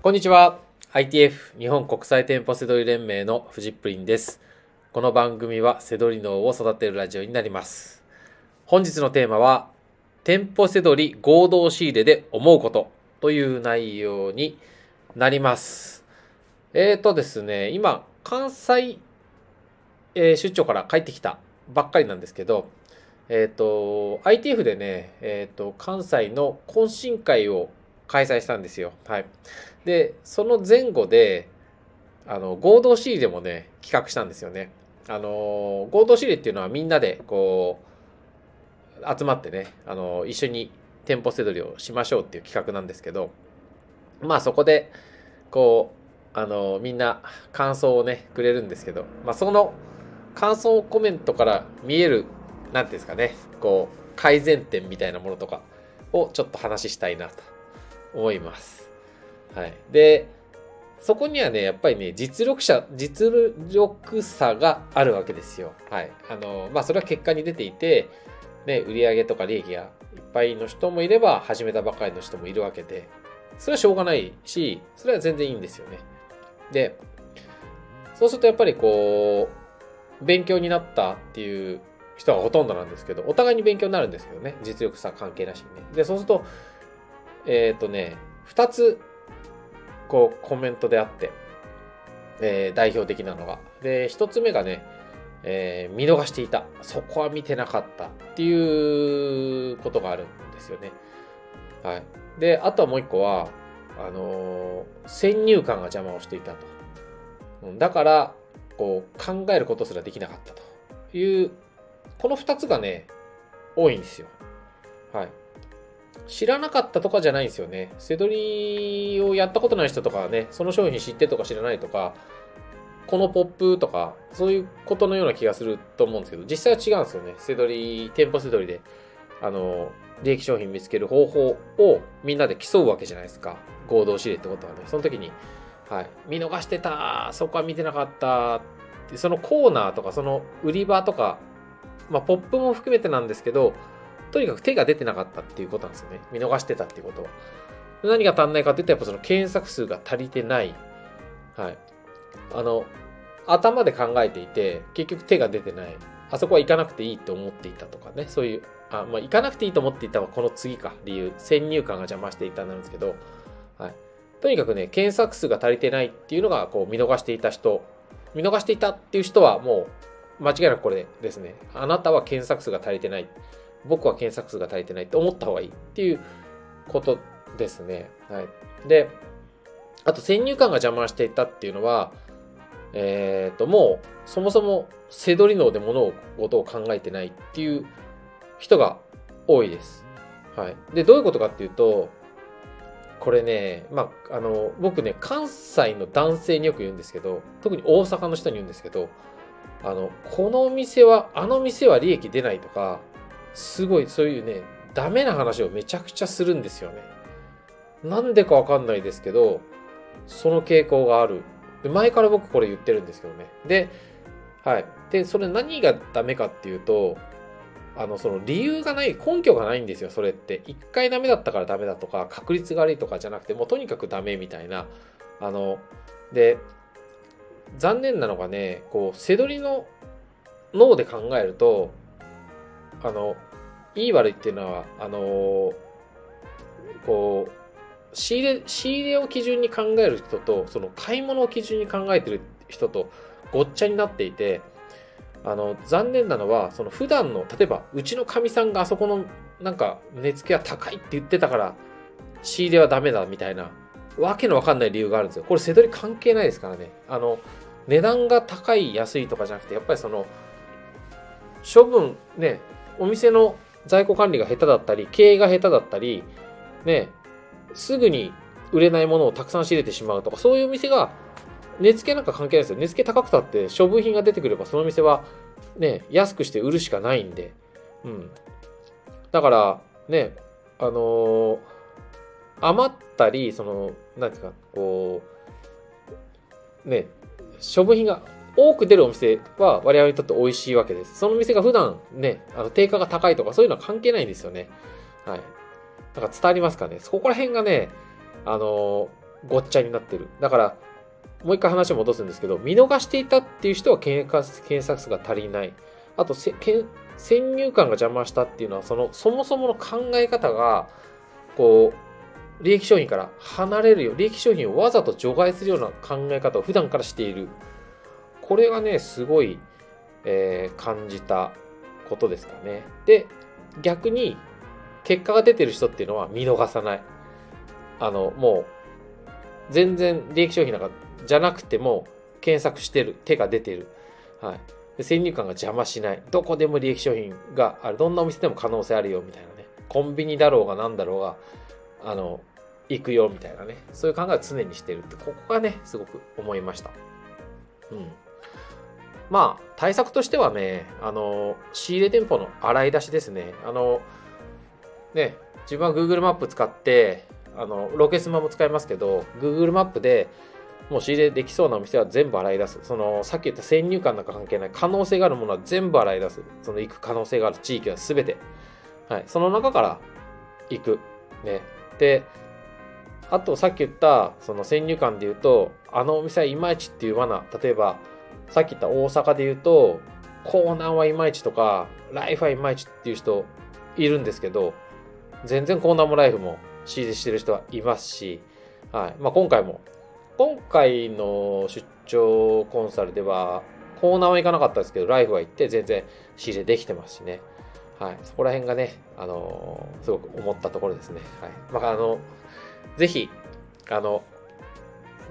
こんにちは。ITF 日本国際店舗セドリ連盟のフジップリンです。この番組はセドリ脳を育てるラジオになります。本日のテーマは、店舗セドリ合同仕入れで思うことという内容になります。えーとですね、今、関西、えー出張から帰ってきたばっかりなんですけど、えっ、と、ITF でね、えっ、と、関西の懇親会を開催したんですよ。はい。で、その前後で、あの、合同仕入れもね、企画したんですよね。あの、合同仕入れっていうのはみんなで、こう、集まってね、あの、一緒に店舗せどりをしましょうっていう企画なんですけど、まあそこで、こう、あの、みんな感想をね、くれるんですけど、まあその感想コメントから見える、なんていうんですかね、こう、改善点みたいなものとかをちょっと話したいなと思います。はい。で、そこにはね、やっぱりね、実力者、実力差があるわけですよ。はい。あの、まあ、それは結果に出ていて、ね、売上とか利益がいっぱいの人もいれば、始めたばかりの人もいるわけで、それはしょうがないし、それは全然いいんですよね。で、そうするとやっぱりこう、勉強になったっていう人がほとんどなんですけど、お互いに勉強になるんですけどね、実力差関係なしにね。で、そうすると、えっ、とね、二つ、こう、コメントであって、えー代表的なのが。で、一つ目がね、えー見逃していた。そこは見てなかったっていうことがあるんですよね。はい。で、あとはもう一個は、あのー先入観が邪魔をしていたと。だから、こう、考えることすらできなかったという、この二つがね、多いんですよ。はい。知らなかったとかじゃないんですよね。セドリをやったことない人とかはね、その商品知ってとか知らないとか、このポップとか、そういうことのような気がすると思うんですけど、実際は違うんですよね。セドリ、店舗セドリで、あの、利益商品見つける方法をみんなで競うわけじゃないですか。合同指令ってことはね。その時に、はい、見逃してた、そこは見てなかったって、そのコーナーとか、その売り場とか、まあ、ポップも含めてなんですけど、とにかく手が出てなかったっていうことなんですよね。見逃してたっていうことは。何が足んないかって言ったら、やっぱその検索数が足りてない。はい。あの、頭で考えていて、結局手が出てない。あそこは行かなくていいと思っていたとかね。そういう、あ、まあ、行かなくていいと思っていたはこの次か、理由。先入観が邪魔していたなんですけど、はい。とにかくね、検索数が足りてないっていうのが、こう、見逃していた人。見逃していたっていう人は、もう、間違いなくこれですね。あなたは検索数が足りてない。僕は検索数が足りてないって思った方がいいっていうことですね。はい。で、あと先入観が邪魔していたっていうのは、えっ、と、もう、そもそも、背取り脳で物事を考えてないっていう人が多いです。はい。で、どういうことかっていうと、これね、まあ、あの、僕ね、関西の男性によく言うんですけど、特に大阪の人に言うんですけど、あの、この店は、あの店は利益出ないとか、すごいそういうね、ダメな話をめちゃくちゃするんですよね。なんでかわかんないですけど、その傾向がある。で前から僕これ言ってるんですけどね。で、はい。で、それ何がダメかっていうと、あの、その理由がない、根拠がないんですよ、それって。一回ダメだったからダメだとか、確率が悪いとかじゃなくて、もうとにかくダメみたいな。あの、で、残念なのがね、こう、背取りの脳で考えると、あの、いい悪いっていうのは、あのこう、仕入れ、仕入れを基準に考える人と、その買い物を基準に考えてる人とごっちゃになっていて、あの、残念なのは、その普段の、例えば、うちのかみさんがあそこの、なんか、値付けは高いって言ってたから、仕入れはダメだみたいな、わけのわかんない理由があるんですよ。これ、背取り関係ないですからね。あの、値段が高い、安いとかじゃなくて、やっぱりその、処分、ね、お店の在庫管理が下手だったり、経営が下手だったり、ね、すぐに売れないものをたくさん仕入れてしまうとか、そういう店が、値付けなんか関係ないですよ。値付け高くたって処分品が出てくれば、その店はね、安くして売るしかないんで。うん。だから、ね、あのー余ったり、その、なんていうか、こう、ね、処分品が多く出るお店は我々にとって美味しいわけです。その店が普段ね、あの定価が高いとかそういうのは関係ないんですよね。はい。なんか伝わりますかね。そこら辺がね、あのごっちゃになってる。だから、もう一回話を戻すんですけど、見逃していたっていう人は検索数が足りない。あと先入観が邪魔したっていうのは、その、そもそもの考え方が、こう、利益商品から離れるよ。利益商品をわざと除外するような考え方を普段からしている。これがね、すごい、えー、感じたことですかね。で、逆に、結果が出てる人っていうのは見逃さない。あの、もう、全然利益商品なんかじゃなくても検索してる。手が出てる、はい、で先入観が邪魔しない。どこでも利益商品がある。どんなお店でも可能性あるよみたいなね。コンビニだろうが何だろうがあの行くよみたいなね。そういう考えを常にしてるってここがねすごく思いました。うん。まあ対策としてはねあの仕入れ店舗の洗い出しですねあのね自分は Google マップ使ってあのロケスマも使いますけど Google マップでもう仕入れできそうなお店は全部洗い出す。その、さっき言った先入観なんか関係ない可能性があるものは全部洗い出す。その行く可能性がある地域は全て。はい。その中から行く。ね。で、あとさっき言った、その先入観で言うと、あのお店はいまいちっていう罠。例えば、さっき言った大阪で言うと、コーナーはいまいちとか、ライフはいまいちっていう人いるんですけど、全然コーナーもライフも仕入れしてる人はいますし、はい。まあ、今回も今回の出張コンサルでは、コーナーは行かなかったですけど、ライフは行って全然仕入れできてますしね。はい。そこら辺がね、あのー、すごく思ったところですね。はい。まあ、あの、ぜひ、あの、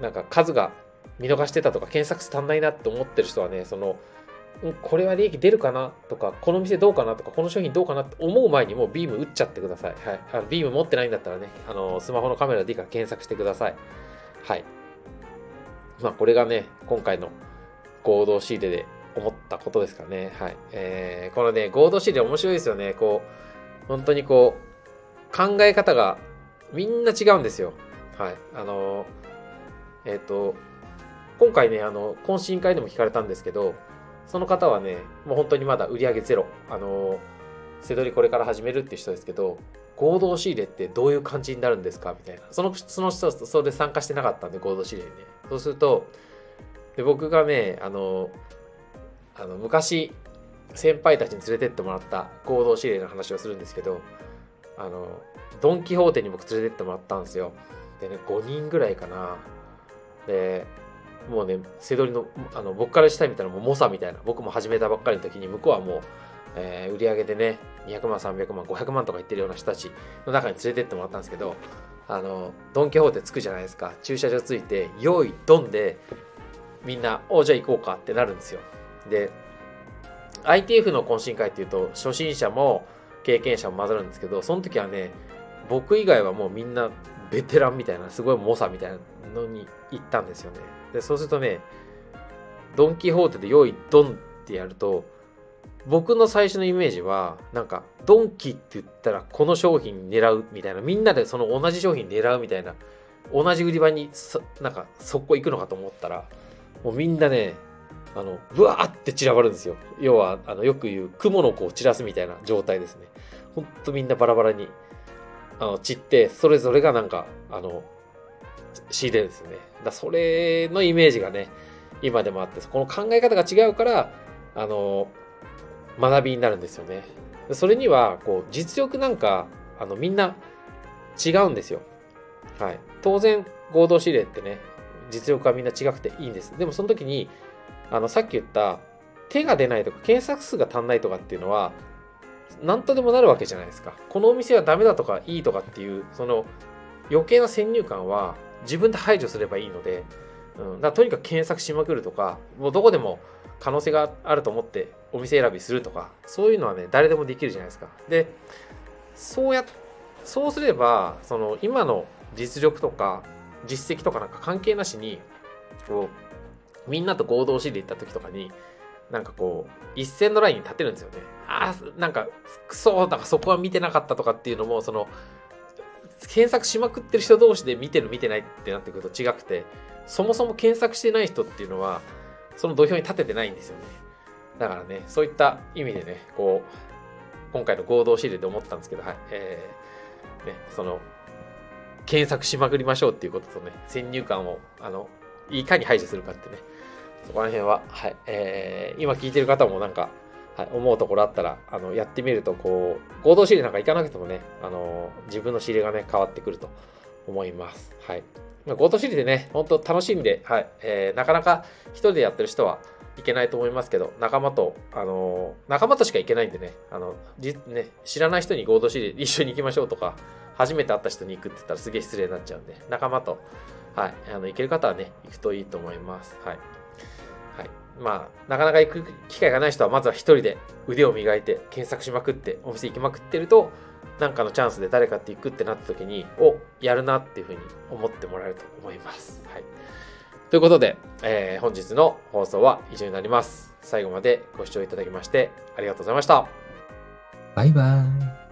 なんか数が見逃してたとか、検索数足んないなって思ってる人はね、その、これは利益出るかな？とか、この店どうかな？とか、この商品どうかな？って思う前にもうビーム打っちゃってください。はい。あのビーム持ってないんだったらね、あの、スマホのカメラでいいから検索してください。はい。まあ、これがね、今回の合同仕入れで思ったことですかね。はい。えー、このね、合同仕入れ面白いですよね。こう、本当にこう、考え方がみんな違うんですよ。はい。あの、えっ、ー、と、今回ね、あの、懇親会でも聞かれたんですけど、その方はね、もう本当にまだ売り上げゼロ。あの、背取りこれから始めるって人ですけど、合同仕入れってどういう感じになるんですか？みたいな。その、その人、それで参加してなかったんで、合同仕入れにね。そうすると、で僕がね、あの、あの昔、先輩たちに連れてってもらった合同仕入れの話をするんですけど、あの、ドン・キホーテに僕連れてってもらったんですよ。でね、5人ぐらいかな。で、もうね、背取りの、あの、僕からしたいみたいな、もう猛者みたいな、僕も始めたばっかりの時に、向こうはもう、えー、売り上げでね、200万、300万、500万とか言ってるような人たちの中に連れてってもらったんですけど、あの、ドン・キホーテ着くじゃないですか。駐車場着いて、用意ドンで、みんな、おじゃあ行こうかってなるんですよ。で、ITF の懇親会っていうと、初心者も経験者も混ざるんですけど、その時はね、僕以外はもうみんなベテランみたいな、すごい猛者みたいなのに行ったんですよね。で、そうするとね、ドン・キホーテで用意ドンってやると、僕の最初のイメージはなんかドンキって言ったらこの商品狙うみたいなみんなでその同じ商品狙うみたいな同じ売り場になんか速攻行くのかと思ったらもうみんなねあのブワーって散らばるんですよ要はあのよく言う雲の子を散らすみたいな状態ですねほんとみんなバラバラにあの散ってそれぞれがなんかあの仕入れんですねだそれのイメージがね今でもあってこの考え方が違うからあの学びになるんですよね。それにはこう実力なんかあのみんな違うんですよ。はい。当然合同指令ってね実力はみんな違くていいんです。でもその時にあのさっき言った手が出ないとか検索数が足んないとかっていうのは何とでもなるわけじゃないですか。このお店はダメだとかいいとかっていうその余計な先入観は自分で排除すればいいので、うん、だとにかく検索しまくるとかもうどこでも可能性があると思ってお店選びするとかそういうのはね誰でもできるじゃないですかでそうやそうすればその今の実力とか実績とかなんか関係なしにこうみんなと合同しで行った時とかになんかこう一線のラインに立てるんですよねああなんかクソだかそこは見てなかったとかっていうのもその検索しまくってる人同士で見てる見てないってなってくると違くてそもそも検索してない人っていうのはその土俵に立ててないんですよね。だからね、そういった意味でね、こう、今回の合同仕入れで思ったんですけど、はい、えー、ね、その、検索しまくりましょうっていうこととね、先入観を、あの、いかに排除するかってね、そこら辺は、はい、えー、今聞いてる方もなんか、はい、思うところあったら、あの、やってみると、こう、合同仕入れなんか行かなくてもね、あの、自分の仕入れがね、変わってくると思います。はい。合同仕入れでね、本当楽しんで、はい、えー、なかなか一人でやってる人はいけないと思いますけど、仲間と、あの仲間としか行けないんでね、あの、じね、知らない人に合同仕入れ一緒に行きましょうとか、初めて会った人に行くって言ったらすげえ失礼になっちゃうんで、仲間と、はい、あの、行ける方はね、行くといいと思います。はい。まあ、なかなか行く機会がない人は、まずは一人で腕を磨いて、検索しまくって、お店行きまくってると、なんかのチャンスで誰かって行くってなった時に、お、やるなっていうふうに思ってもらえると思います。はい。ということで、えー、本日の放送は以上になります。最後までご視聴いただきましてありがとうございました。バイバーイ。